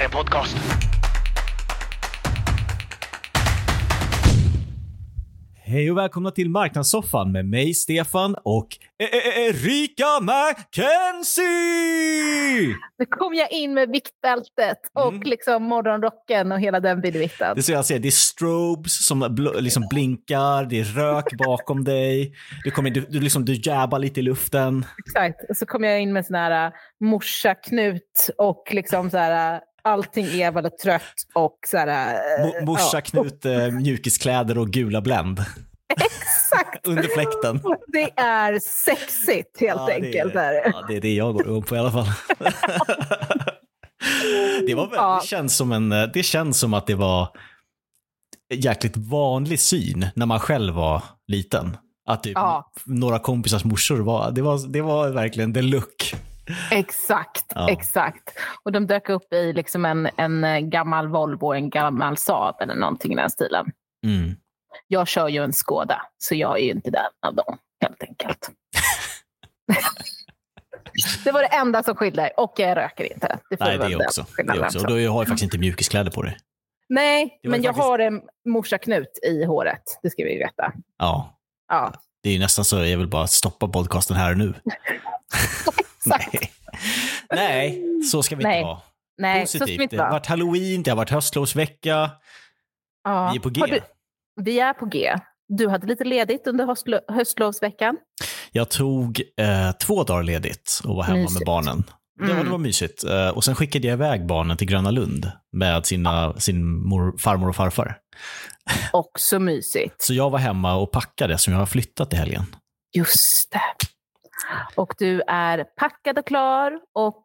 här är en podcast. Hej och välkomna till Marknadssoffan med mig, Stefan och E- E- Erika McKenzie! Nu kom jag in med viktbältet och Mm. liksom morgonrocken och hela den bidvitten. Det är så jag säger, det är strobes som bl- liksom blinkar, det är rök bakom dig, du, kommer, du, du, liksom, du jabbar lite i luften. Exakt. Och så kom jag in med sån här morsa-knut och liksom så här allting är väldigt trött och så här... Mo- Morsa ja. Knut, eh, mjukiskläder och gula Blend Exakt! under fläkten. Det är sexigt helt Ja, det enkelt. är, Är. ja, det är det jag går igång på i alla fall. det, var, väl- Ja. det, känns som en, eh, det känns som att det var jäkligt vanlig syn när man själv var liten. Att typ Ja. några kompisars morsor var, det var, det var verkligen the look. Exakt, Ja. exakt. Och de dök upp i liksom en, en uh, gammal Volvo, en gammal Saab eller någonting i den stilen. Mm. Jag kör ju en Skoda, så jag är ju inte den av dem, helt enkelt. det var det enda som skilde. Och jag röker inte. Det Nej, det är också. Det är också. Och då har jag faktiskt inte mjukiskläder på dig. Nej, men jag faktiskt- har en morsa-knut i håret. Det ska vi veta. Ja, Ja, det är ju nästan så jag vill bara stoppa podcasten här och nu. exakt. Nej. Nej, så ska vi Nej. inte vara. Nej, så ska vi Positivt. inte Det har vara. varit halloween, det har varit höstlovsvecka. Ja. Vi är på G. Du, vi är på G. Du hade lite ledigt under höstlo- höstlovsveckan. Jag tog eh, två dagar ledigt och var hemma med Mysigt. barnen. Det, var, Mm. det var mysigt. Eh, och sen skickade jag iväg barnen till Gröna Lund med sina, sin mor, farmor och farfar. Också mysigt. Så jag var hemma och packade som jag har flyttat i helgen. Just det. Och du är packad och klar och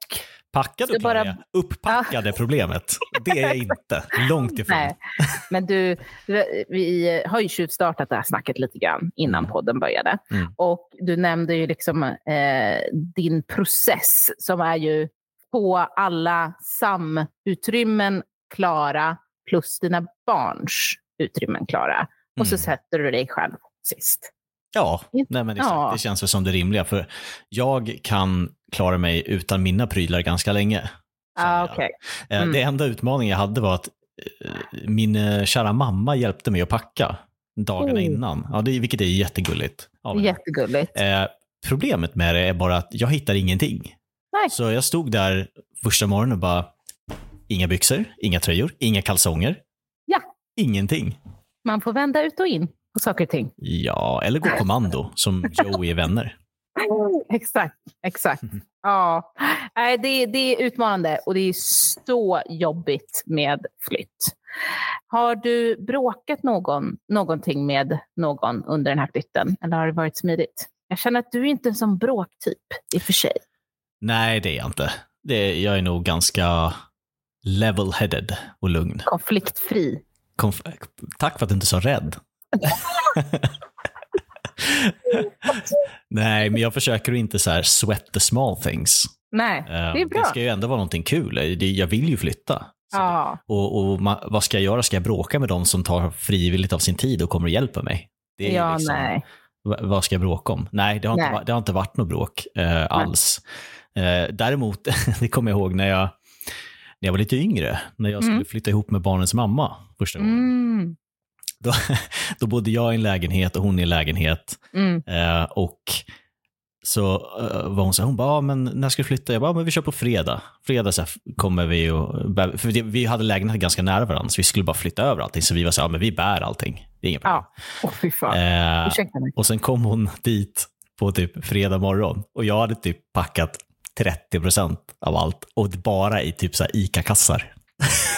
Packad och klar bara-. Upppackad är problemet. Det är jag inte. Långt ifrån. Nej, men du, vi har ju tjuvstartat det här snacket lite grann innan podden började. Mm. Och du nämnde ju liksom eh, din process som är ju få alla samutrymmen klara plus dina barns utrymmen klara. Och så Mm. sätter du dig själv sist. Ja, nej men exakt. Ja. det känns väl som det rimliga. För jag kan klara mig utan mina prylar ganska länge. Ah, okej. Eh, Mm. Det enda utmaningen jag hade var att eh, min eh, kära mamma hjälpte mig att packa dagarna Oh. innan. Ja, det, vilket är jättegulligt. Jättegulligt. Eh, problemet med det är bara att jag hittar ingenting. Nej. Så jag stod där första morgonen och bara, inga byxor, inga tröjor, inga kalsonger. Ja. Ingenting. Man får vända ut och in på saker och ting. Ja, eller gå kommando som Joey är vänner. Exakt, exakt. Mhm. Ja, Nej, det, det är utmanande och det är så jobbigt med flytt. Har du bråkat någon, någonting med någon under den här flytten eller har det varit smidigt? Jag känner att du är inte en sån bråktyp i och för sig. Nej, det är jag inte. Det, jag är nog ganska level-headed och lugn. Konfliktfri. Konf- Tack för att du inte sa rädd. Nej, men jag försöker inte så här sweat the small things. Nej, Eh, det är bra. Det ska ju ändå vara någonting kul. Det- Jag vill ju flytta. Ja, Och, och vad ska jag göra? Ska jag bråka med de som tar frivilligt av sin tid och kommer och hjälper mig? Det är ja liksom, nej. va- Vad ska jag bråka om? Nej, det har, inte, Nej. va- det har inte varit något bråk eh, alls. Eh, däremot, det kommer jag ihåg när jag, när jag var lite yngre, när jag skulle Mm. flytta ihop med barnens mamma första gången. Mm, Då, då bodde jag i en lägenhet och hon i en lägenhet. mm. Eh, och så eh, var hon så här, hon bara, ah, men när ska du flytta? Jag bara, ah, men vi kör på fredag. Fredag så kommer vi och, för vi hade lägenheten ganska nära varandra, så vi skulle bara flytta över allting. Så vi var så här, ah, men vi bär allting. Det är inget problem. Ja, åh fy fan. Eh, och sen kom hon dit på typ fredag morgon och jag hade typ packat 30% av allt och bara i typ så ICA-kassar.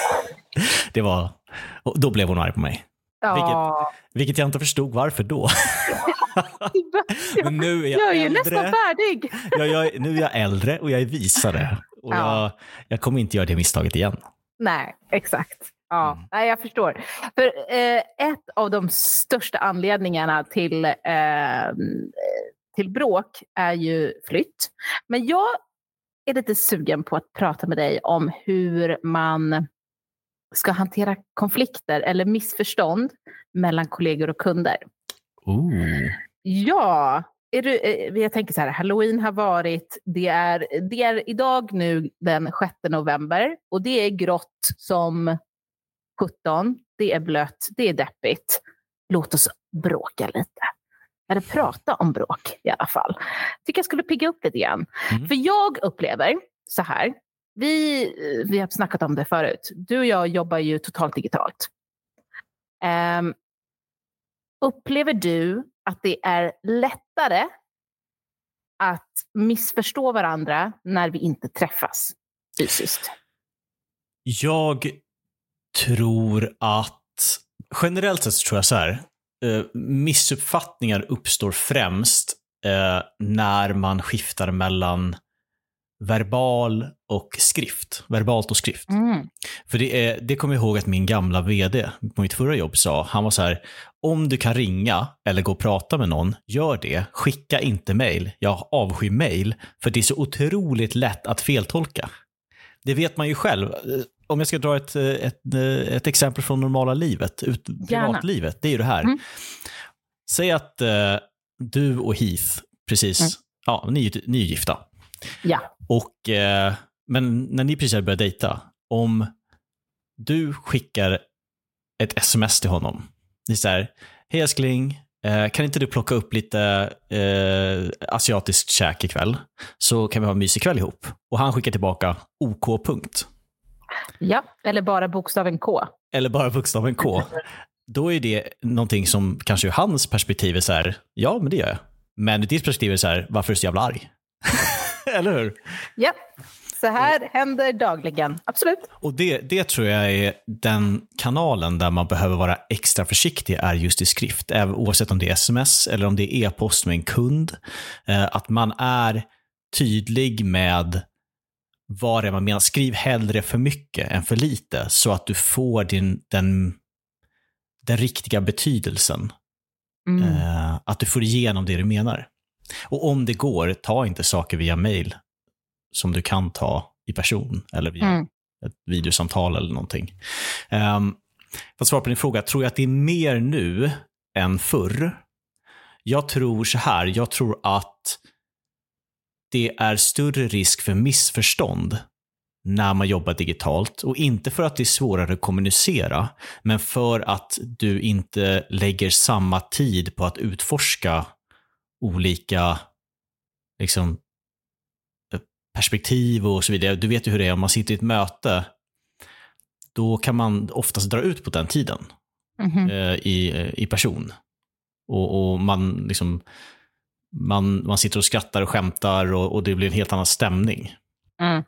det var, och då blev hon arg på mig. Ja, Vilket jag inte förstod varför då. Men nu är jag jag, är ju äldre. nästan färdig. Jag, jag, nu är jag äldre och jag är visare. Och Ja. jag, jag kommer inte göra det misstaget igen. Nej, exakt. Ja, Mm. nej, jag förstår. För eh, ett av de största anledningarna till, eh, till bråk är ju flytt. Men jag är lite sugen på att prata med dig om hur man ska hantera konflikter eller missförstånd mellan kollegor och kunder. Ooh. Ja, är du, eh, jag tänker så här, halloween har varit, det är, det är idag nu den 6 november och det är grått som 17, det är blött, det är deppigt. Låt oss bråka lite. Eller prata om bråk i alla fall. Tycker jag skulle pigga upp lite grann. Mm. För jag upplever så här, vi, eh, vi har snackat om det förut. Du och jag jobbar ju totalt digitalt. Um, upplever du att det är lättare att missförstå varandra när vi inte träffas fysiskt? Jag tror att generellt sett så tror jag så här. Eh, missuppfattningar uppstår främst eh, när man skiftar mellan verbal och skrift. Verbalt och skrift. Mm. För det, är, det kommer jag ihåg att min gamla vd på mitt förra jobb sa. Han var så här, om du kan ringa eller gå och prata med någon, gör det. Skicka inte mail. Jag avskyr mail, för det är så otroligt lätt att feltolka. Det vet man ju själv. Eh, Om jag ska dra ett, eh, ett, eh, ett exempel från normala livet, ut, privatlivet, det är ju det här. Mm. Säg att eh, du och Heath precis, Mm. ja, ni, ni är gifta. Ja. Och, eh, men när ni precis har börjat dejta, om du skickar ett sms till honom. Det är så här, hej älskling, eh, kan inte du plocka upp lite eh, asiatiskt käk ikväll? Så kan vi ha en mysig kväll ihop. Och han skickar tillbaka OK. Punkt. ja, eller bara bokstaven K. Eller bara bokstaven K. Då är det någonting som kanske ur hans perspektiv är så här, ja men det gör jag. Men ur ditt perspektiv är det så här, varför är du så jävla arg? Eller hur? Ja, så här händer dagligen. Absolut. Och det, det tror jag är den kanalen där man behöver vara extra försiktig är just i skrift. Även, oavsett om det är sms eller om det är e-post med en kund. Eh, att man är tydlig med vad det är man menar. Skriv hellre för mycket än för lite så att du får din, den, den riktiga betydelsen. Mm. Eh, att du får igenom det du menar. Och om det går, ta inte saker via mail som du kan ta i person eller via Mm. ett videosamtal eller någonting. Um, för att svara på din fråga, tror jag att det är mer nu än förr? Jag tror så här, jag tror att det är större risk för missförstånd när man jobbar digitalt. Och inte för att det är svårare att kommunicera, men för att du inte lägger samma tid på att utforska olika liksom, perspektiv och så vidare. Du vet ju hur det är om man sitter i ett möte. Då kan man oftast dra ut på den tiden Mhm. eh, i, eh, i person. Och, och man, liksom, man, man sitter och skrattar och skämtar och, och det blir en helt annan stämning. Mm.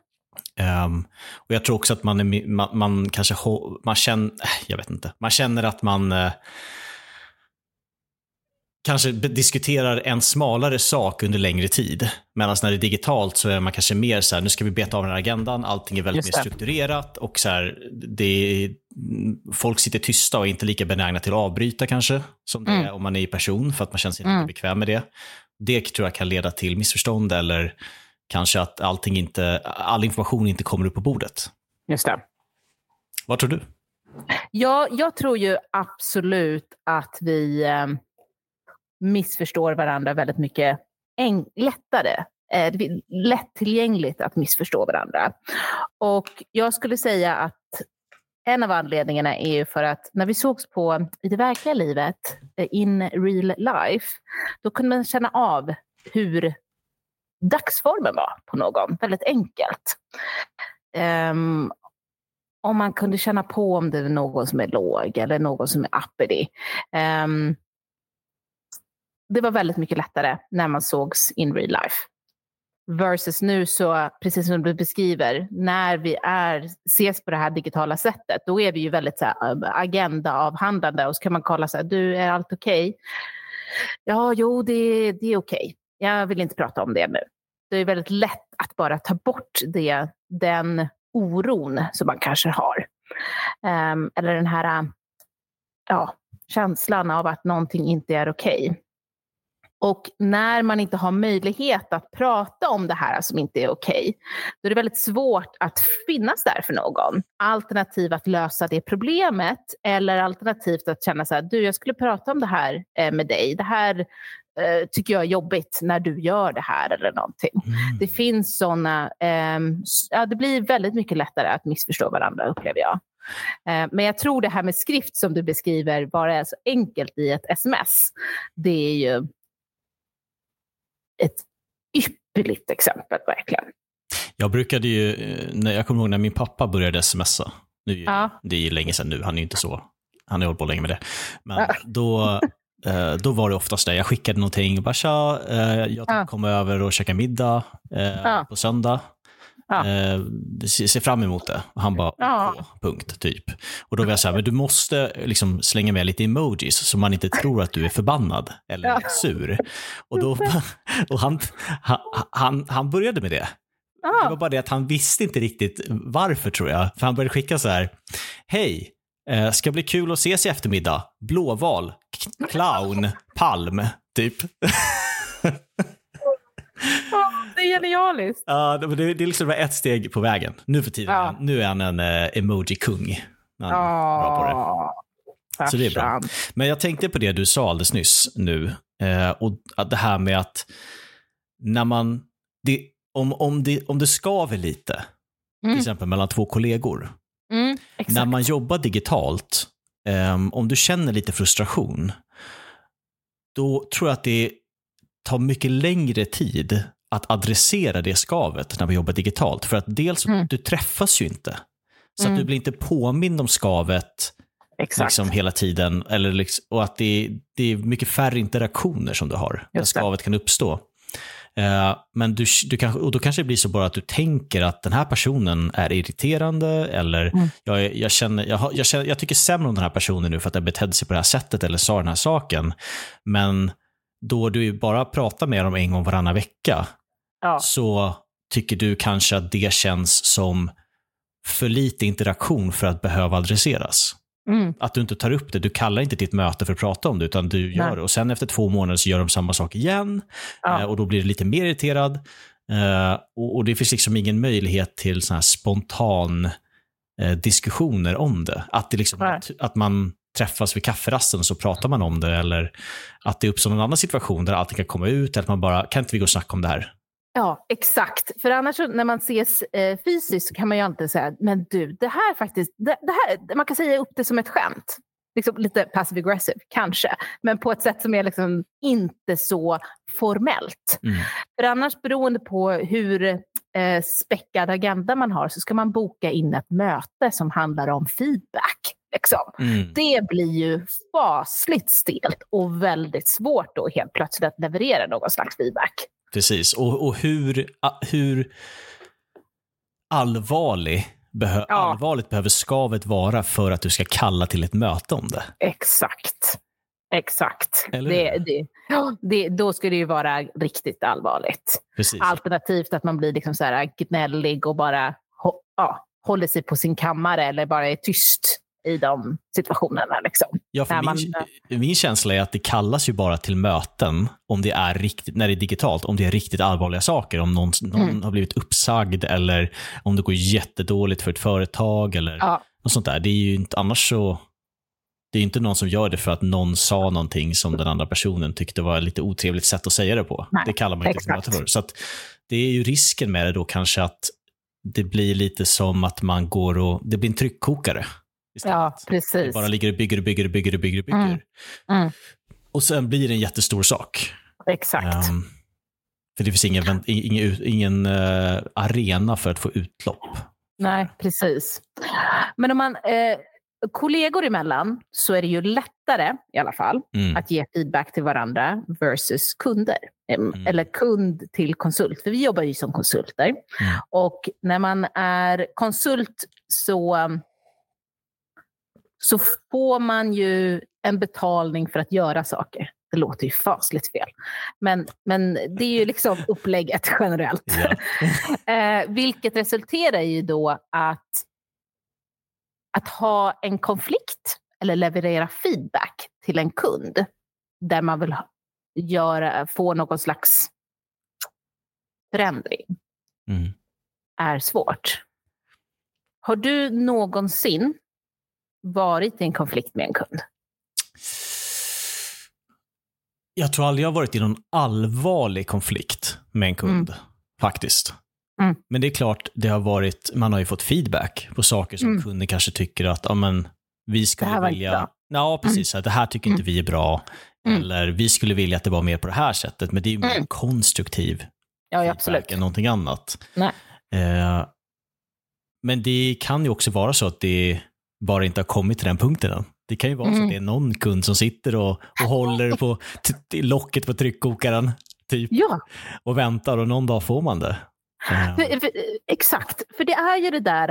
Ehm, och jag tror också att man, är, man, man kanske man känner, jag vet inte, man känner att man eh, kanske diskuterar en smalare sak under längre tid. Medan när det är digitalt så är man kanske mer så här, nu ska vi beta av den här agendan, allting är väldigt mer strukturerat och så här, det är, mm, folk sitter tysta och är inte lika benägna till att avbryta kanske, som det Mm. är om man är i person, för att man känner sig inte Mm. bekväm med det. Det tror jag kan leda till missförstånd eller kanske att allting inte, all information inte kommer upp på bordet. Just det. Vad tror du? Ja, jag tror ju absolut att vi eh, missförstår varandra väldigt mycket lättare. Eh, det är lättillgängligt att missförstå varandra. Och jag skulle säga att en av anledningarna är ju för att när vi sågs på i det verkliga livet, eh, in real life, då kunde man känna av hur dagsformen var på någon, väldigt enkelt. Um, om man kunde känna på om det är någon som är låg eller någon som är uppity. Um, det var väldigt mycket lättare när man sågs in real life. Versus nu så, precis som du beskriver, när vi är, ses på det här digitala sättet, då är vi ju väldigt så här, agendaavhandlande och så kan man kolla så här, du, är allt okej? Ja, jo, det, det är okej. Jag vill inte prata om det nu. Det är väldigt lätt att bara ta bort det, den oron som man kanske har. Um, eller den här ja, känslan av att någonting inte är okej. Och när man inte har möjlighet att prata om det här som inte är okej, då är det väldigt svårt att finnas där för någon. Alternativt att lösa det problemet eller alternativt att känna så här, du jag skulle prata om det här eh, med dig. Det här eh, tycker jag är jobbigt när du gör det här eller någonting. Mm. Det finns sådana, s- ja, det blir väldigt mycket lättare att missförstå varandra upplever jag. Eh, men jag tror det här med skrift som du beskriver bara är så enkelt i ett sms. Det är ju ett ypperligt exempel verkligen. Jag brukade ju, eh, när jag kommer ihåg när min pappa började smsa. Nu, Ja. Det är ju länge sedan nu, han är ju inte så, han har hållit på länge med det. Men Ja. då, eh, då var det oftast det, jag skickade någonting och bara tja, eh, jag Ja. komma över och käka middag på söndag. Ja. Eh, se, se fram emot det. Och han bara, Ja. Punkt, typ. Och då var jag så här, men du måste liksom slänga med lite emojis så man inte tror att du är förbannad eller Ja. sur. Och, då, och han, han, han, började med det. Det var bara det att han visste inte riktigt varför tror jag. För han började skicka så här, hej, eh, ska bli kul att ses i eftermiddag, blåval, clown, palm, typ. det är genialiskt. Ja, det, det är liksom bara ett steg på vägen. Nu för tiden, Ja. nu är han en eh, emoji-kung. Han är bra på det. Ja, Så det är bra. Men jag tänkte på det du sa alldeles nyss nu. Eh, och det här med att när man, det, om, om, det, om det skaver lite, Mm. till exempel mellan två kollegor, Mm. När man jobbar digitalt, ehm, om du känner lite frustration, då tror jag att det tar mycket längre tid att adressera det skavet när vi jobbar digitalt. För att dels, Mm. du träffas ju inte. Så Mm. att du blir inte påmind om skavet exakt. liksom hela tiden. Eller liksom, och att det är, det är mycket färre interaktioner som du har, där skavet kan uppstå. Eh, men du, du kanske, och då kanske det blir så bara att du tänker att den här personen är irriterande eller Mm. jag, jag, känner, jag, jag, känner, jag tycker sämre om den här personen nu för att den betedde sig på det här sättet eller sa den här saken. Men då du bara pratar med dem en gång varannan vecka Ja. så tycker du kanske att det känns som för lite interaktion för att behöva adresseras Mm. att du inte tar upp det. Du kallar inte ett möte för att prata om det, utan du gör Nej. det. Och sen efter två månader så gör de samma sak igen. Ja. Eh, och då blir du lite mer irriterad. Eh, och, det finns liksom ingen möjlighet till sån här spontan eh, diskussioner om det. Att, det liksom, att, att man träffas vid kafferasten och så pratar man om det. Eller att det uppstår någon annan situation där allting kan komma ut. Eller att man bara, kan inte vi gå och snacka om det här? Ja, exakt. För annars när man ses eh, fysiskt så kan man ju alltid säga, men du, det här faktiskt, det, det här, man kan säga upp det som ett skämt. Liksom lite passive aggressive, kanske. Men på ett sätt som är liksom inte så formellt. Mm. För annars beroende på hur eh, späckad agenda man har så ska man boka in ett möte som handlar om feedback. Liksom. Mm. Det blir ju fasligt stelt och väldigt svårt då helt plötsligt att leverera någon slags feedback. Precis, och, och hur, hur allvarlig behö, Ja. allvarligt behöver skavet vara för att du ska kalla till ett möte om det? Exakt. Exakt. Eller Det, det, det, då ska det ju vara riktigt allvarligt. Precis. Alternativt att man blir liksom så här gnällig och bara ja, håller sig på sin kammare eller bara är tyst i de situationerna. Liksom. Ja, för min, man- min känsla är att det kallas ju bara till möten om det är riktigt, när det är digitalt, om det är riktigt allvarliga saker. Om någon, någon Mm. har blivit uppsagd eller om det går jättedåligt för ett företag eller Ja, något sånt där. Det är ju inte annars så det är inte någon som gör det för att någon sa någonting som den andra personen tyckte var ett lite otrevligt sätt att säga det på. Nej, det kallar man inte exakt. för. Så det är ju risken med det då kanske att det blir lite som att man går och, det blir en tryckkokare. Istället. ja Det precis. bara ligger och bygger och bygger och bygger och bygger. Och, bygger. Mm. Mm. och sen blir det en jättestor sak. Exakt. Ehm, för det finns ingen, ingen, ingen eh, arena för att få utlopp. Nej, precis. Men om man eh, kollegor emellan så är det ju lättare i alla fall Mm. att ge feedback till varandra versus kunder. Mm. Eller kund till konsult, för vi jobbar ju som konsulter. Mm. Och när man är konsult så, um, så får man ju en betalning för att göra saker. Det låter ju fasligt fel. Men, men det är ju liksom upplägget generellt. Ja. Eh, vilket resulterar ju då att, att ha en konflikt eller leverera feedback till en kund där man vill göra, få någon slags förändring Mm. är svårt. Har du någonsin varit i en konflikt med en kund? Jag tror aldrig jag har varit i någon allvarlig konflikt med en kund, faktiskt. Mm. Men det är klart, det har varit, man har ju fått feedback på saker som Mm. kunden kanske tycker att, ja men, vi skulle vilja... Ja, precis. Att det här tycker inte vi är bra. Mm. Eller vi skulle vilja att det var mer på det här sättet. Men det är ju mer Mm. konstruktiv Ja, feedback absolut. än någonting annat. Eh, men det kan ju också vara så att det bara inte har kommit till den punkten än. Det kan ju vara så Mm. att det är någon kund som sitter och, och håller på locket på tryckkokaren typ, Ja, och väntar och någon dag får man det. Eh, för, för, exakt. För det är ju det där,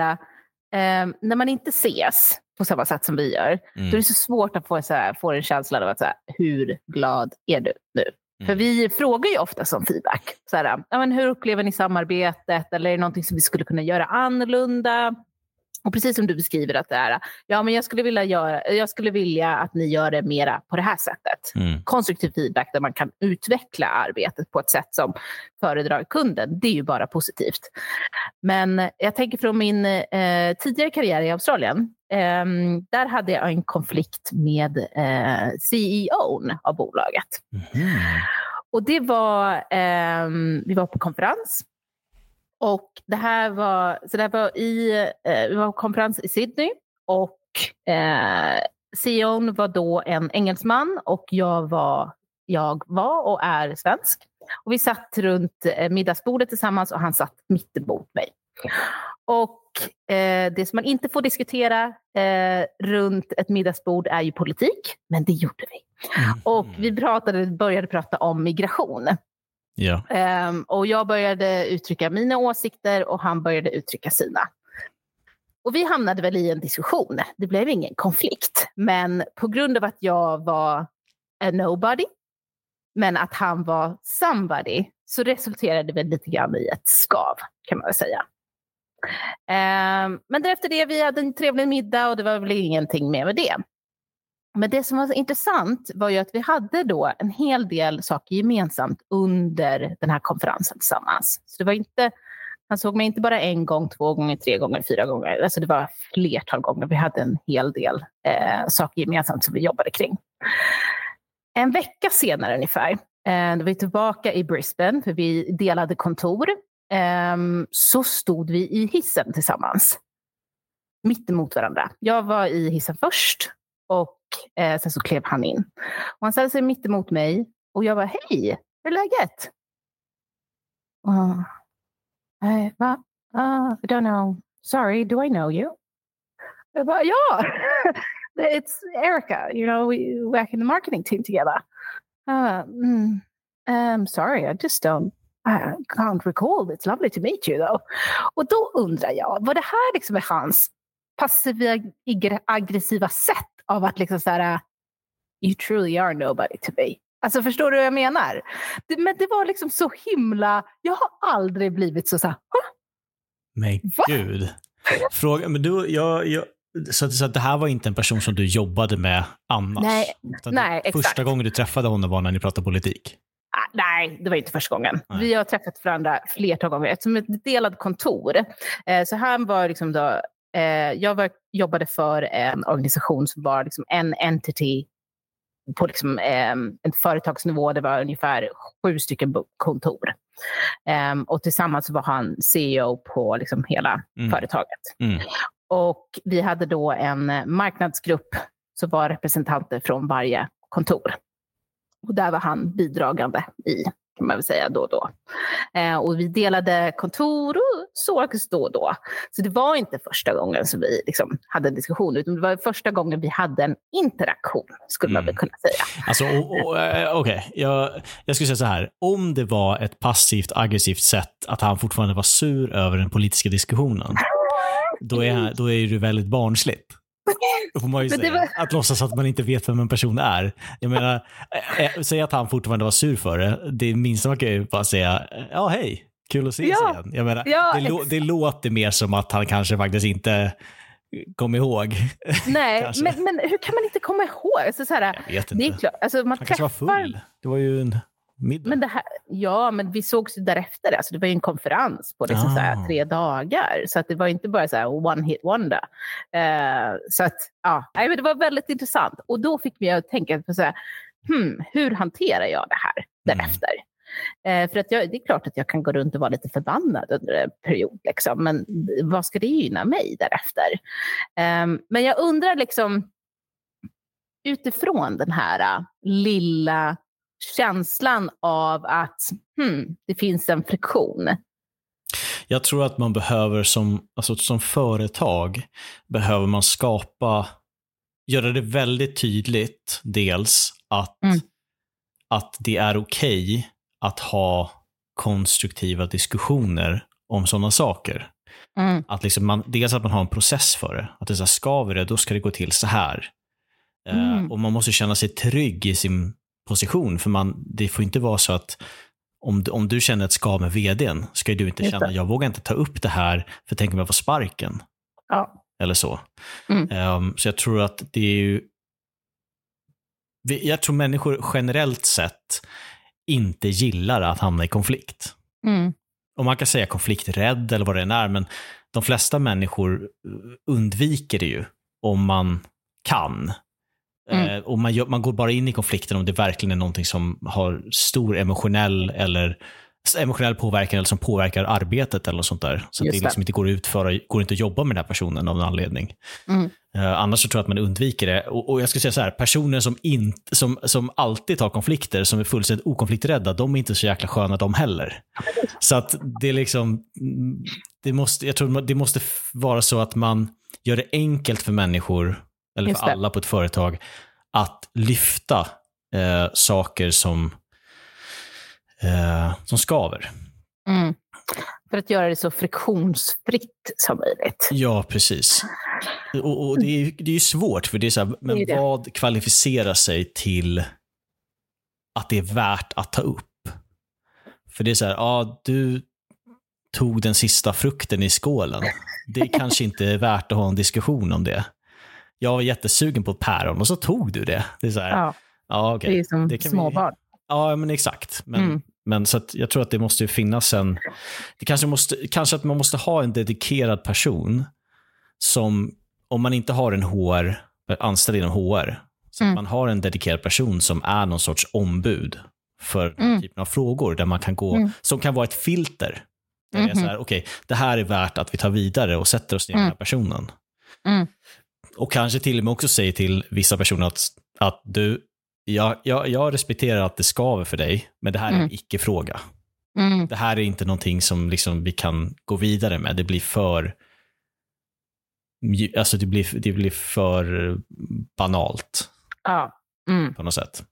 eh, när man inte ses på samma sätt som vi gör, då är mm, det så svårt att få, så här, få en känsla av att så här, hur glad är du nu? Mm. För vi frågar ju ofta som feedback. Så här, ja, men hur upplever ni samarbetet? Eller är det någonting som vi skulle kunna göra annorlunda? Och precis som du beskriver att det är, ja men jag skulle vilja, göra, jag skulle vilja att ni gör det mera på det här sättet. mm, Konstruktiv feedback där man kan utveckla arbetet på ett sätt som föredrar kunden, det är ju bara positivt. Men jag tänker från min eh, tidigare karriär i Australien, ehm, där hade jag en konflikt med eh, CEOn av bolaget. mhm. Och det var, ehm, vi var på konferens. Och det här var, så det här var i, eh, vi var konferens i Sydney. Och eh, CEOn var då en engelsman och jag var, jag var och är svensk. Och vi satt runt eh, middagsbordet tillsammans och han satt mitt emot mig. Och eh, det som man inte får diskutera eh, runt ett middagsbord är ju politik, men det gjorde vi. Och vi pratade, började prata om migration. Ja. Um, och jag började uttrycka mina åsikter och han började uttrycka sina. Och vi hamnade väl i en diskussion. Det blev ingen konflikt. Men på grund av att jag var a nobody, men att han var somebody, så resulterade det väl lite grann i ett skav, kan man väl säga. Um, men därefter det, vi hade en trevlig middag och det var väl ingenting mer med det. Men det som var intressant var ju att vi hade då en hel del saker gemensamt under den här konferensen tillsammans. Så det var inte, han såg mig inte bara en gång, två gånger, tre gånger, fyra gånger. Alltså det var flertal gånger. Vi hade en hel del eh, saker gemensamt som vi jobbade kring. En vecka senare ungefär, eh, då var vi tillbaka i Brisbane, för vi delade kontor, eh, så stod vi i hissen tillsammans. Mitt emot varandra. Jag var i hissen först och eh, sen så klev han in. Och han ställde sig mitt emot mig och jag var hej, hur är läget? Uh, va? Uh, I don't know. Sorry, do I know you? Jag bara, ja! It's Erica, you know, we work in the marketing team together. Uh, mm, um, sorry, I just don't, I can't recall. It's lovely to meet you though. Och då undrar jag, var det här liksom är hans passiva aggressiva sätt av att liksom så här, you truly are nobody to me. Alltså förstår du vad jag menar? Det, men det var liksom så himla, jag har aldrig blivit så så här, "Huh?" Men Va? gud. Fråga, men du, jag, jag, så, så det här var inte en person som du jobbade med annars? Nej, nej, Första exakt. gången du träffade honom var när ni pratade politik? Ah, nej, det var inte första gången. Nej. Vi har träffat varandra flertal gånger. Eftersom ett delat kontor. Eh, så han var liksom då, eh, jag var, jobbade för en organisation som var liksom en entity på liksom, eh, en företagsnivå. Det var ungefär sju stycken kontor. Eh, och tillsammans var han CEO på liksom hela Mm. företaget. Mm. Och vi hade då en marknadsgrupp som var representanter från varje kontor. Och där var han bidragande i, kan man väl säga, då och då. Eh, och vi delade kontor och sågs då och då. Så det var inte första gången som vi liksom hade en diskussion, utan det var första gången vi hade en interaktion, skulle man Mm. väl kunna säga. Alltså, eh, okej. Jag, jag skulle säga så här. Om det var ett passivt aggressivt sätt att han fortfarande var sur över den politiska diskussionen, då är, då är det väldigt barnsligt. Då får man ju det säga. var- Att låtsas att man inte vet vem en person är. Jag menar, eh, eh, säg att han fortfarande var sur för det. Det minsta man kan ju bara säga, ja hej, kul att ses Ja. igen. Jag menar, Ja, det, exakt. det låter mer som att han kanske faktiskt inte kom ihåg. Nej, men, men hur kan man inte komma ihåg? Alltså, så här, Jag vet det är inte. klart, alltså, man Han kanske var träffar full. Det var ju en middag. Men det här, ja, men vi sågs ju därefter. Alltså det var ju en konferens på liksom så Ah. här, tre dagar. Så att det var inte bara så här one hit wonder. Eh, så att, ja, men det var väldigt intressant. Och då fick mig att tänka på så här, hmm, hur hanterar jag det här därefter? Eh, för att jag, det är klart att jag kan gå runt och vara lite förbannad under en period, liksom, men vad ska det gynna mig därefter? Eh, men jag undrar liksom, utifrån den här uh, lilla känslan av att hmm, det finns en friktion. Jag tror att man behöver som, alltså som företag, behöver man skapa, göra det väldigt tydligt dels att, Mm. att det är okej okay att ha konstruktiva diskussioner om sådana saker. Mm. Att liksom man, dels att man har en process för det. Att det är så här, ska vi det, då ska det gå till så här. Eh, Mm. och man måste känna sig trygg i sin position. För man, det får inte vara så att om, du- om du känner ett ska med vdn, ska du inte känna, det. jag vågar inte ta upp det här, för tänk om jag får sparken. Ja. Eller så. Mm. Ehm, så jag tror att det är ju... Jag tror människor generellt sett inte gillar att hamna i konflikt. Mm. Och man kan säga konflikträdd eller vad det än är, men de flesta människor undviker det ju om man kan. Mm. Eh, och man, gör, man går bara in i konflikten om det verkligen är någonting som har stor emotionell eller emotionell påverkan eller som påverkar arbetet eller något sånt där. Så att Just det det. liksom inte går ut för, går inte att jobba med den här personen av någon anledning. Mm. Eh, annars så tror jag att man undviker det. Och, och jag skulle säga så här, personer som, inte, som, som alltid tar konflikter, som är fullständigt okonflikträdda, de är inte så jäkla sköna de heller. Så att det är liksom, mm, det måste, jag tror det måste vara så att man gör det enkelt för människor, eller för alla på ett företag, att lyfta eh, saker som, eh, som skaver. Mm. För att göra det så friktionsfritt som möjligt. Ja, precis. Och, och det, är, det är ju svårt, för det är så här, men Det är det. vad kvalificerar sig till att det är värt att ta upp? För det är så här, ja, du tog den sista frukten i skålen. Det kanske inte är värt att ha en diskussion om det. Jag var jättesugen på päron och så tog du det. Det är så här, ja, Ja, okej. det är som Det kan vi- småbarn. Ja, men exakt. Men, Mm. men så jag tror att det måste ju finnas en... Det kanske, måste, kanske att man måste ha en dedikerad person som, om man inte har en HR, anställd inom HR, så Mm. att man har en dedikerad person som är någon sorts ombud för den Mm. typen av frågor, där man kan gå, Mm. som kan vara ett filter. Där det är så Mhm. här, okej, det här är värt att vi tar vidare och sätter oss ner med den här personen. Och kanske till och med också säger till vissa personer att, att du, jag, jag, jag respekterar att det skaver för dig, men det här är en Mm. icke-fråga. Mm. Det här är inte någonting som liksom vi kan gå vidare med. Det blir för alltså det blir, det blir för banalt Ja. Mm. på något sätt.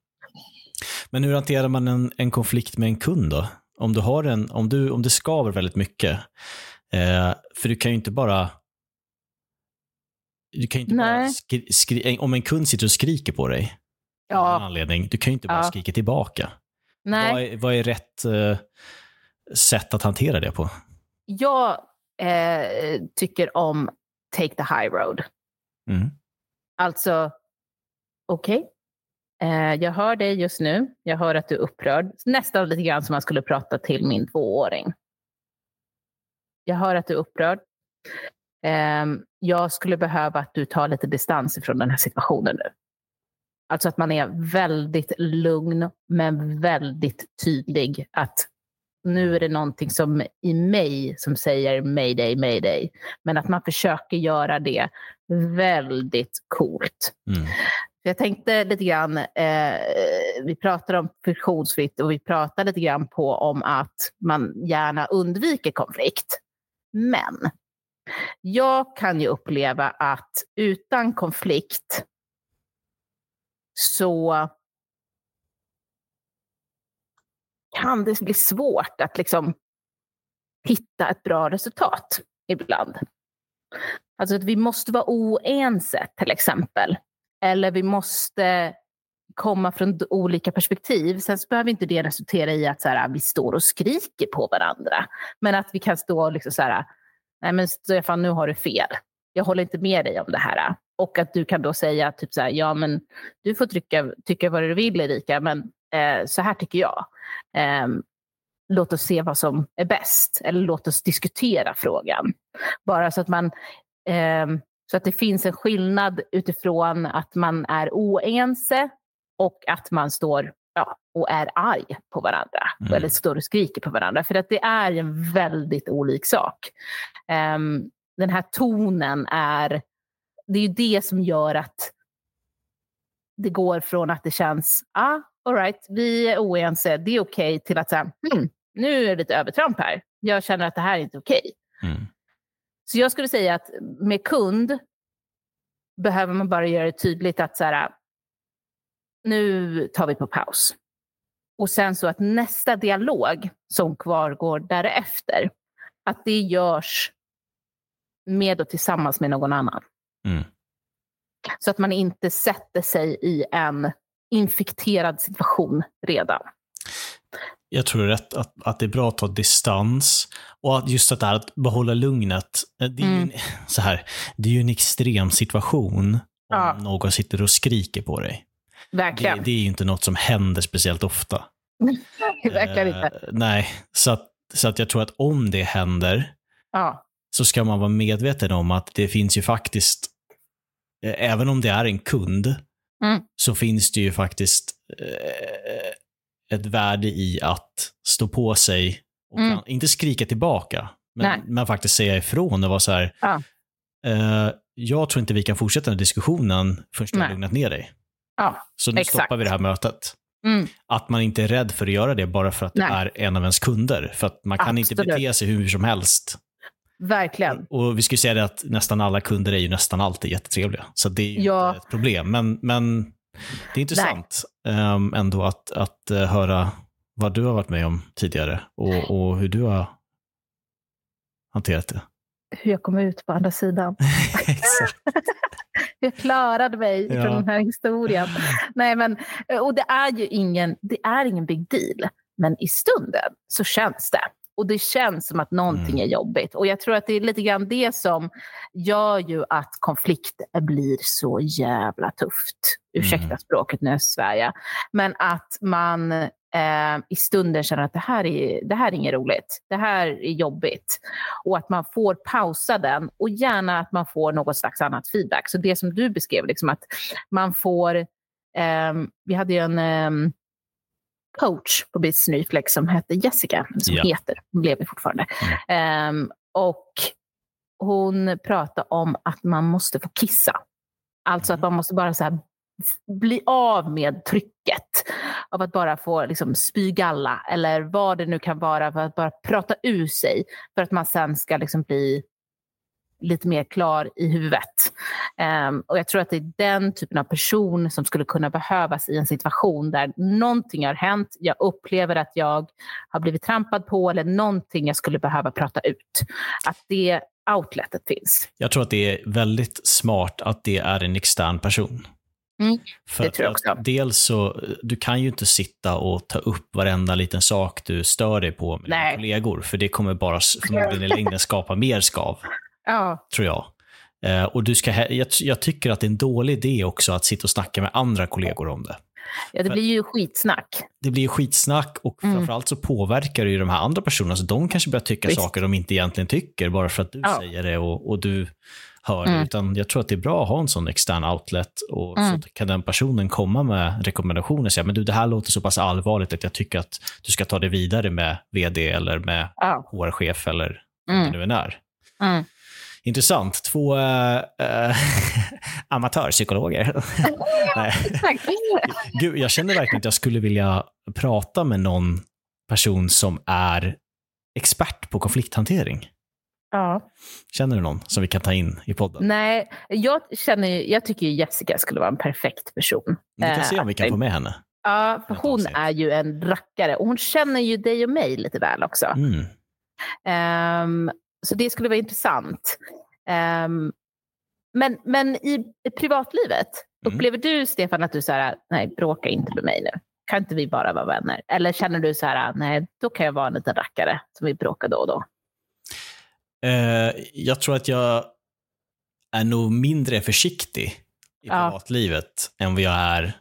Men hur hanterar man en, en konflikt med en kund då? Om, du har en, om, du, om det skaver väldigt mycket. Eh, för du kan ju inte bara... Du kan ju inte bara Nej. skri, skri, om en kund sitter och skriker på dig av Ja. anledning, du kan ju inte bara Ja. skrika tillbaka. Nej. Vad är, vad är rätt eh, sätt att hantera det på? Jag eh, tycker om take the high road. Mm. Alltså, okej. Eh, jag hör dig just nu. Jag hör att du är upprörd. Nästan lite grann som man skulle prata till min tvååring. Jag hör att du är upprörd. Ehm, jag skulle behöva att du tar lite distans ifrån den här situationen nu. Alltså att man är väldigt lugn men väldigt tydlig att nu är det någonting som i mig som säger mayday, mayday. Men att man försöker göra det väldigt coolt. Mm. Jag tänkte lite grann, eh, vi pratar om friktionsfritt och vi pratar lite grann på om att man gärna undviker konflikt. Men jag kan ju uppleva att utan konflikt så kan det bli svårt att liksom hitta ett bra resultat ibland. Alltså att vi måste vara oense till exempel. Eller vi måste komma från olika perspektiv. Sen så behöver inte det resultera i att så här, vi står och skriker på varandra. Men att vi kan stå och liksom så här, nej men Stefan nu har du fel. Jag håller inte med dig om det här. Och att du kan då säga typ så här, ja men du får trycka, tycka vad du vill Erika, men eh, så här tycker jag. Eh, låt oss se vad som är bäst. Eller låt oss diskutera frågan. Bara så att man eh, så att det finns en skillnad utifrån att man är oense och att man står ja, och är arg på varandra. Mm. Eller står och skriker på varandra. För att det är en väldigt olik sak. Um, den här tonen är, det är ju det som gör att det går från att det känns, ah, all right, vi är oense, det är okej, okay, till att säga, hmm, nu är det lite övertramp här. Jag känner att det här är inte okej. Okay. Mm. Så jag skulle säga att med kund behöver man bara göra det tydligt att så här, nu tar vi på paus. Och sen så att nästa dialog som kvargår därefter, att det görs med och tillsammans med någon annan. Mm. Så att man inte sätter sig i en infekterad situation redan. Jag tror rätt att, att det är bra att ta distans och att just att det här att behålla lugnet. Det är, mm. ju, en, så här, det är ju en extrem situation om Ja. någon sitter och skriker på dig. Det, Verkligen. det är ju inte något som händer speciellt ofta. Verkligen inte. Eh, nej, så att, så att jag tror att om det händer Ja. så ska man vara medveten om att det finns ju faktiskt, eh, även om det är en kund, Mm. så finns det ju faktiskt eh, ett värde i att stå på sig och Mm. kan, inte skrika tillbaka, men, men faktiskt säga ifrån och vara så här, Ja. eh, jag tror inte vi kan fortsätta den här diskussionen förrän du har lugnat ner dig. Ja. Så nu Exakt. stoppar vi det här mötet. Mm. Att man inte är rädd för att göra det bara för att det Nej. är en av ens kunder. För att man kan inte Absolut. bete sig hur som helst. Verkligen. Och vi skulle säga det att nästan alla kunder är ju nästan alltid jättetrevliga. Så det är ju Ja. inte ett problem. Men, men det är intressant ehm, ändå att, att eh, höra vad du har varit med om tidigare och, och hur du har hanterat det. Hur jag kom ut på andra sidan. Exakt. Jag klarade mig Ja. från den här historien. Nej, men, och det är ju ingen, det är ingen big deal. Men i stunden så känns det. Och det känns som att någonting Mm. är jobbigt. Och jag tror att det är lite grann det som gör ju att konflikt blir så jävla tufft. Ursäkta Mm. språket nu, Sverige. Men att man eh, i stunden känner att det här, är, det här är inget roligt. Det här är jobbigt. Och att man får pausa den och gärna att man får något slags annat feedback. Så det som du beskrev, liksom att man får... ehm, vi hade ju en ehm, coach på Business Nyflex som hette Jessica, som Ja. heter, hon lever fortfarande. Ehm, och hon pratade om att man måste få kissa. Alltså att man måste bara så här bli av med trycket av att bara få liksom spy galla eller vad det nu kan vara för att bara prata ur sig för att man sen ska liksom bli lite mer klar i huvudet. Ehm, och jag tror att det är den typen av person som skulle kunna behövas i en situation där någonting har hänt, jag upplever att jag har blivit trampad på eller någonting jag skulle behöva prata ut. Att det outletet finns. Jag tror att det är väldigt smart att det är en extern person. Mm, För det tror jag också. dels så, du kan ju inte sitta och ta upp varenda liten sak du stör dig på med dina Nej. kollegor, för det kommer bara förmodligen i längden skapa mer skav, Ja, tror jag. Eh, och du ska, jag, jag tycker att det är en dålig idé också att sitta och snacka med andra kollegor om det. ja det blir ju skitsnack. Det blir ju skitsnack och Mm. framförallt så påverkar det ju de här andra personerna, så de kanske börjar tycka Visst. saker de inte egentligen tycker, bara för att du Ja. säger det och, och du hör det. Mm. Utan jag tror att det är bra att ha en sån extern outlet och Mm. så kan den personen komma med rekommendationer och säga, men du, det här låter så pass allvarligt att jag tycker att du ska ta det vidare med vd eller med Ja. HR-chef eller vad det Mm. nu än är. Mm. Intressant. Två äh, äh, amatörpsykologer. Nej. Gud, jag känner verkligen att jag skulle vilja prata med någon person som är expert på konflikthantering. Ja. Känner du någon som vi kan ta in i podden? Nej, jag, känner, jag tycker Jessica skulle vara en perfekt person. Vi kan se om vi kan Eh, få med henne. Ja, för hon är ju en rackare och hon känner ju dig och mig lite väl också. Mm. Ehm, så det skulle vara intressant. Ehm, men, men i privatlivet, Mm. upplever du Stefan att du så här, nej bråka inte med mig nu. Kan inte vi bara vara vänner? Eller känner du så här, nej då kan jag vara en liten rackare som vill bråka då och då? Eh, jag tror att jag är nog mindre försiktig i Ja. privatlivet än vad jag är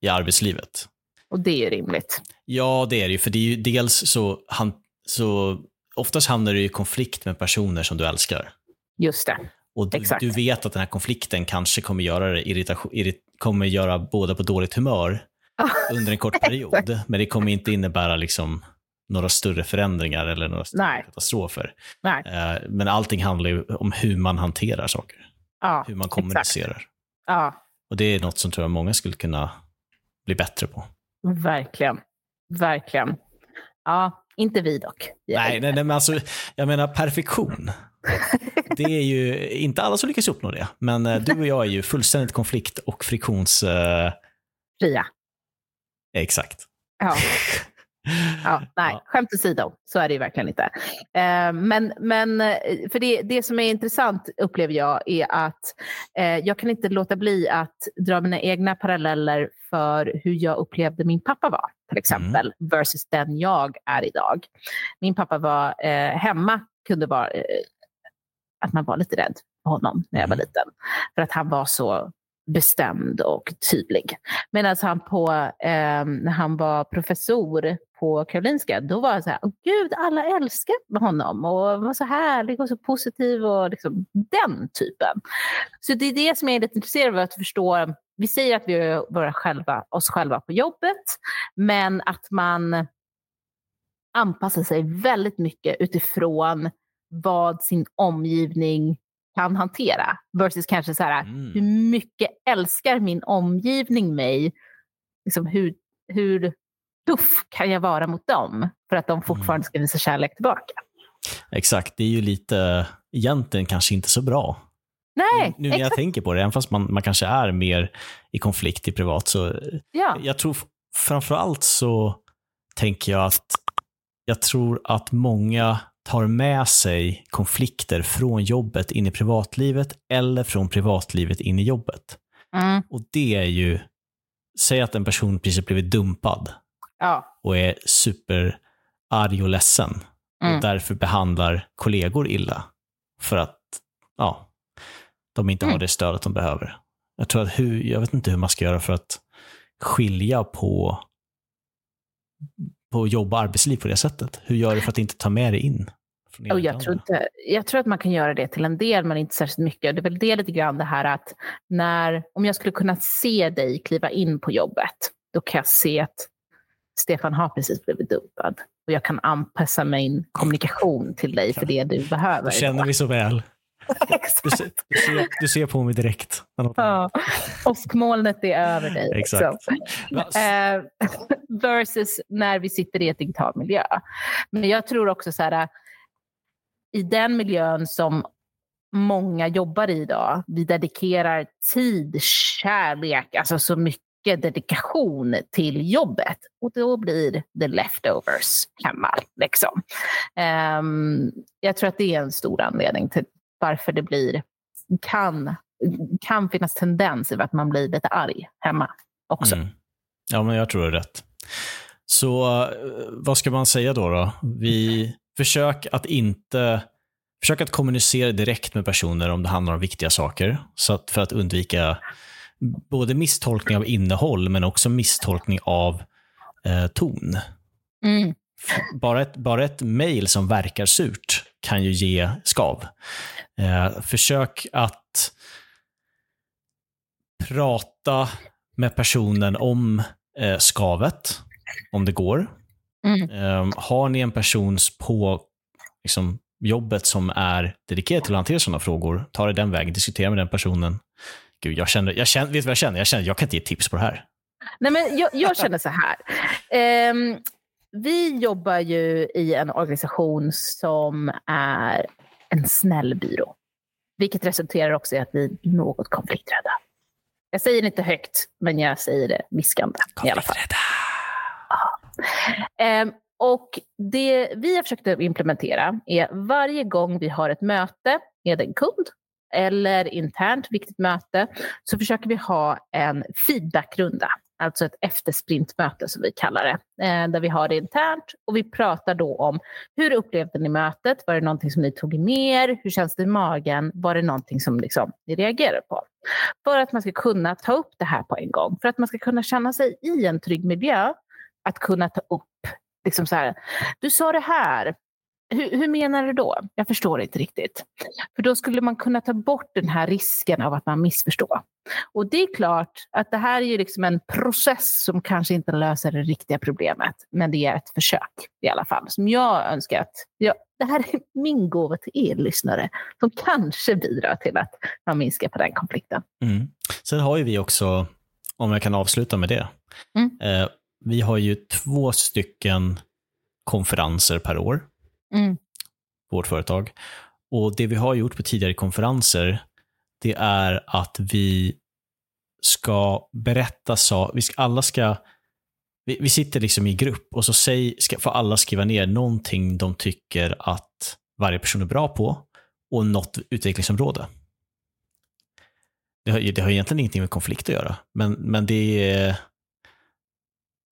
i arbetslivet. Och det är ju rimligt. Ja, det är det ju. För det är ju dels så, han, så oftast hamnar du i konflikt med personer som du älskar. Just det. Och du, du vet att den här konflikten kanske kommer göra, det irritation, irrit, kommer göra båda på dåligt humör. under en kort period. Men det kommer inte innebära liksom några större förändringar eller några större Nej. katastrofer. Nej. Eh, Men allting handlar ju om hur man hanterar saker, Ja, hur man kommunicerar. Ja, Och det är något som tror jag många skulle kunna bli bättre på. verkligen. Verkligen. Ja, inte vi dock. Nej, nej, nej, men alltså, jag menar perfektion. Det är ju inte alla som lyckas uppnå det, men eh, du och jag är ju fullständigt konflikt och friktions... Eh, Fria. exakt. Ja. Ja, nej, Ja. skämt åsido, så är det ju verkligen inte. Eh, men, men för det, det som är intressant upplever jag är att eh, jag kan inte låta bli att dra mina egna paralleller för hur jag upplevde min pappa var, till exempel, versus den jag är idag. Min pappa var eh, hemma, kunde vara eh, att man var lite rädd för honom när jag var Mm. liten. För att han var så bestämd och tydlig. Medan han på, eh, när han var professor på Karolinska, då var jag så här, gud, alla älskar honom och var så härlig och så positiv och liksom den typen. Så det är det som jag är lite intresserad av att förstå. Vi säger att vi våra själva, oss själva på jobbet, men att man anpassar sig väldigt mycket utifrån vad sin omgivning kan hantera. Versus kanske så här, Mm. hur mycket älskar min omgivning mig? Liksom hur, hur tuff kan jag vara mot dem för att de fortfarande ska visa kärlek tillbaka? Exakt, det är ju lite, egentligen kanske inte så bra. Nej, nu när jag exakt. tänker på det, även fast man, man kanske är mer i konflikt i privat, så Ja. jag tror f- framför allt så tänker jag att jag tror att många tar med sig konflikter från jobbet in i privatlivet eller från privatlivet in i jobbet. Mm, Och det är ju, säg att en person precis blivit dumpad ja. och är superarg och ledsen Mm. och därför behandlar kollegor illa för att ja, de inte har Mm. det stödet de behöver. Jag tror att hur, jag vet inte hur man ska göra för att skilja på, på jobb och arbetsliv på det sättet. Hur gör du för att inte ta med dig in? Och jag, tror inte, jag tror att man kan göra det till en del, men inte särskilt mycket. Det är väl det lite grann det här att när, om jag skulle kunna se dig kliva in på jobbet, då kan jag se att Stefan har precis blivit dumpad. Och jag kan anpassa min kommunikation till dig för det du behöver. Du känner vi så väl. Du ser, du, ser, du ser på mig direkt. Ja. Åskmolnet är över dig. Exakt. Eh, versus när vi sitter i ett digital miljö. Men jag tror också så här, i den miljön som många jobbar i idag, vi dedikerar tid, kärlek, alltså så mycket dedikation till jobbet. Och då blir det leftovers hemma. Liksom. Ehm, jag tror att det är en stor anledning till varför det blir, kan, kan finnas tendens över att man blir lite arg hemma också. Mm. Ja, men jag tror det är rätt. Så eh, vad ska man säga då? då? Vi försök att inte Försök att kommunicera direkt med personer om det handlar om viktiga saker. Så att, för att undvika både misstolkning av innehåll men också misstolkning av eh, ton. Mm. Bara ett, bara ett mejl som verkar surt kan ju ge skav. Eh, försök att prata med personen om eh, skavet, om det går. Mm. Eh, har ni en person på liksom, jobbet som är dedikerad till att hantera sådana frågor, ta det den vägen, diskutera med den personen. Gud, jag känner, jag känner, vet du vad jag känner? Jag känner jag kan inte ge tips på det här. Nej, men jag, jag känner så här. Ehm, vi jobbar ju i en organisation som är en snäll byrå. Vilket resulterar också i att vi är något konflikträdda. Jag säger det inte högt, men jag säger det viskande i alla fall. Konflikträdda. Ehm, och det vi har försökt implementera är varje gång vi har ett möte med en kund eller internt viktigt möte så försöker vi ha en feedbackrunda. Alltså ett eftersprintmöte som vi kallar det. Eh, där vi har det internt och vi pratar då om hur upplevde ni mötet? Var det någonting som ni tog ner? Hur känns det i magen? Var det någonting som liksom ni reagerade på? För att man ska kunna ta upp det här på en gång. För att man ska kunna känna sig i en trygg miljö. Att kunna ta upp liksom så här, du sa det här hur, hur, menar du då? Jag förstår inte riktigt. För då skulle man kunna ta bort den här risken av att man missförstår. Och det är klart att det här är ju liksom en process som kanske inte löser det riktiga problemet. Men det är ett försök i alla fall som jag önskar att jag, det här är min gåva till er lyssnare som kanske bidrar till att man minskar på den konflikten. Mm. Sen har ju vi också, om jag kan avsluta med det, mm. eh, vi har ju två stycken konferenser per år. Mm. Vårt företag. Och det vi har gjort på tidigare konferenser, det är att vi ska berätta så, vi ska, alla ska, vi, vi, sitter liksom i grupp och så säg, ska, får alla skriva ner någonting de tycker att varje person är bra på och något utvecklingsområde. Det har, det har egentligen ingenting med konflikt att göra, men, men det är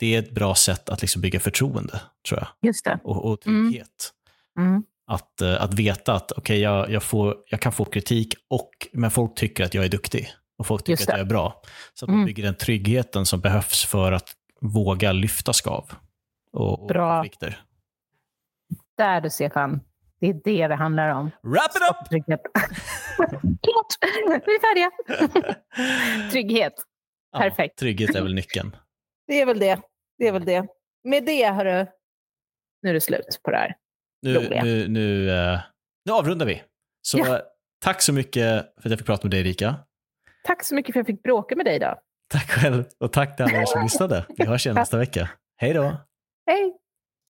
det är ett bra sätt att liksom bygga förtroende, tror jag. Just det. Och, och trygghet. Mm. Mm. Att, uh, att veta att okay, jag, jag, får, jag kan få kritik, och, men folk tycker att jag är duktig. Och folk tycker att jag är bra. Så att man mm. bygger den tryggheten som behövs för att våga lyfta skav och, och bra. konflikter. Där du, Stefan. Det är det det handlar om. Wrap it up! Trygghet. Klart! Vi är färdiga. Trygghet. Perfekt. Ja, trygghet är väl nyckeln. Det är väl det. Det är väl det. Med det, hörru, nu är det slut på det här. Nu, nu, nu, uh, nu avrundar vi. Så ja. tack så mycket för att jag fick prata med dig, Rika. Tack så mycket för att jag fick bråka med dig idag. Tack själv och tack till alla er som lyssnade. Vi hörs igen nästa vecka. Hej då! Hej!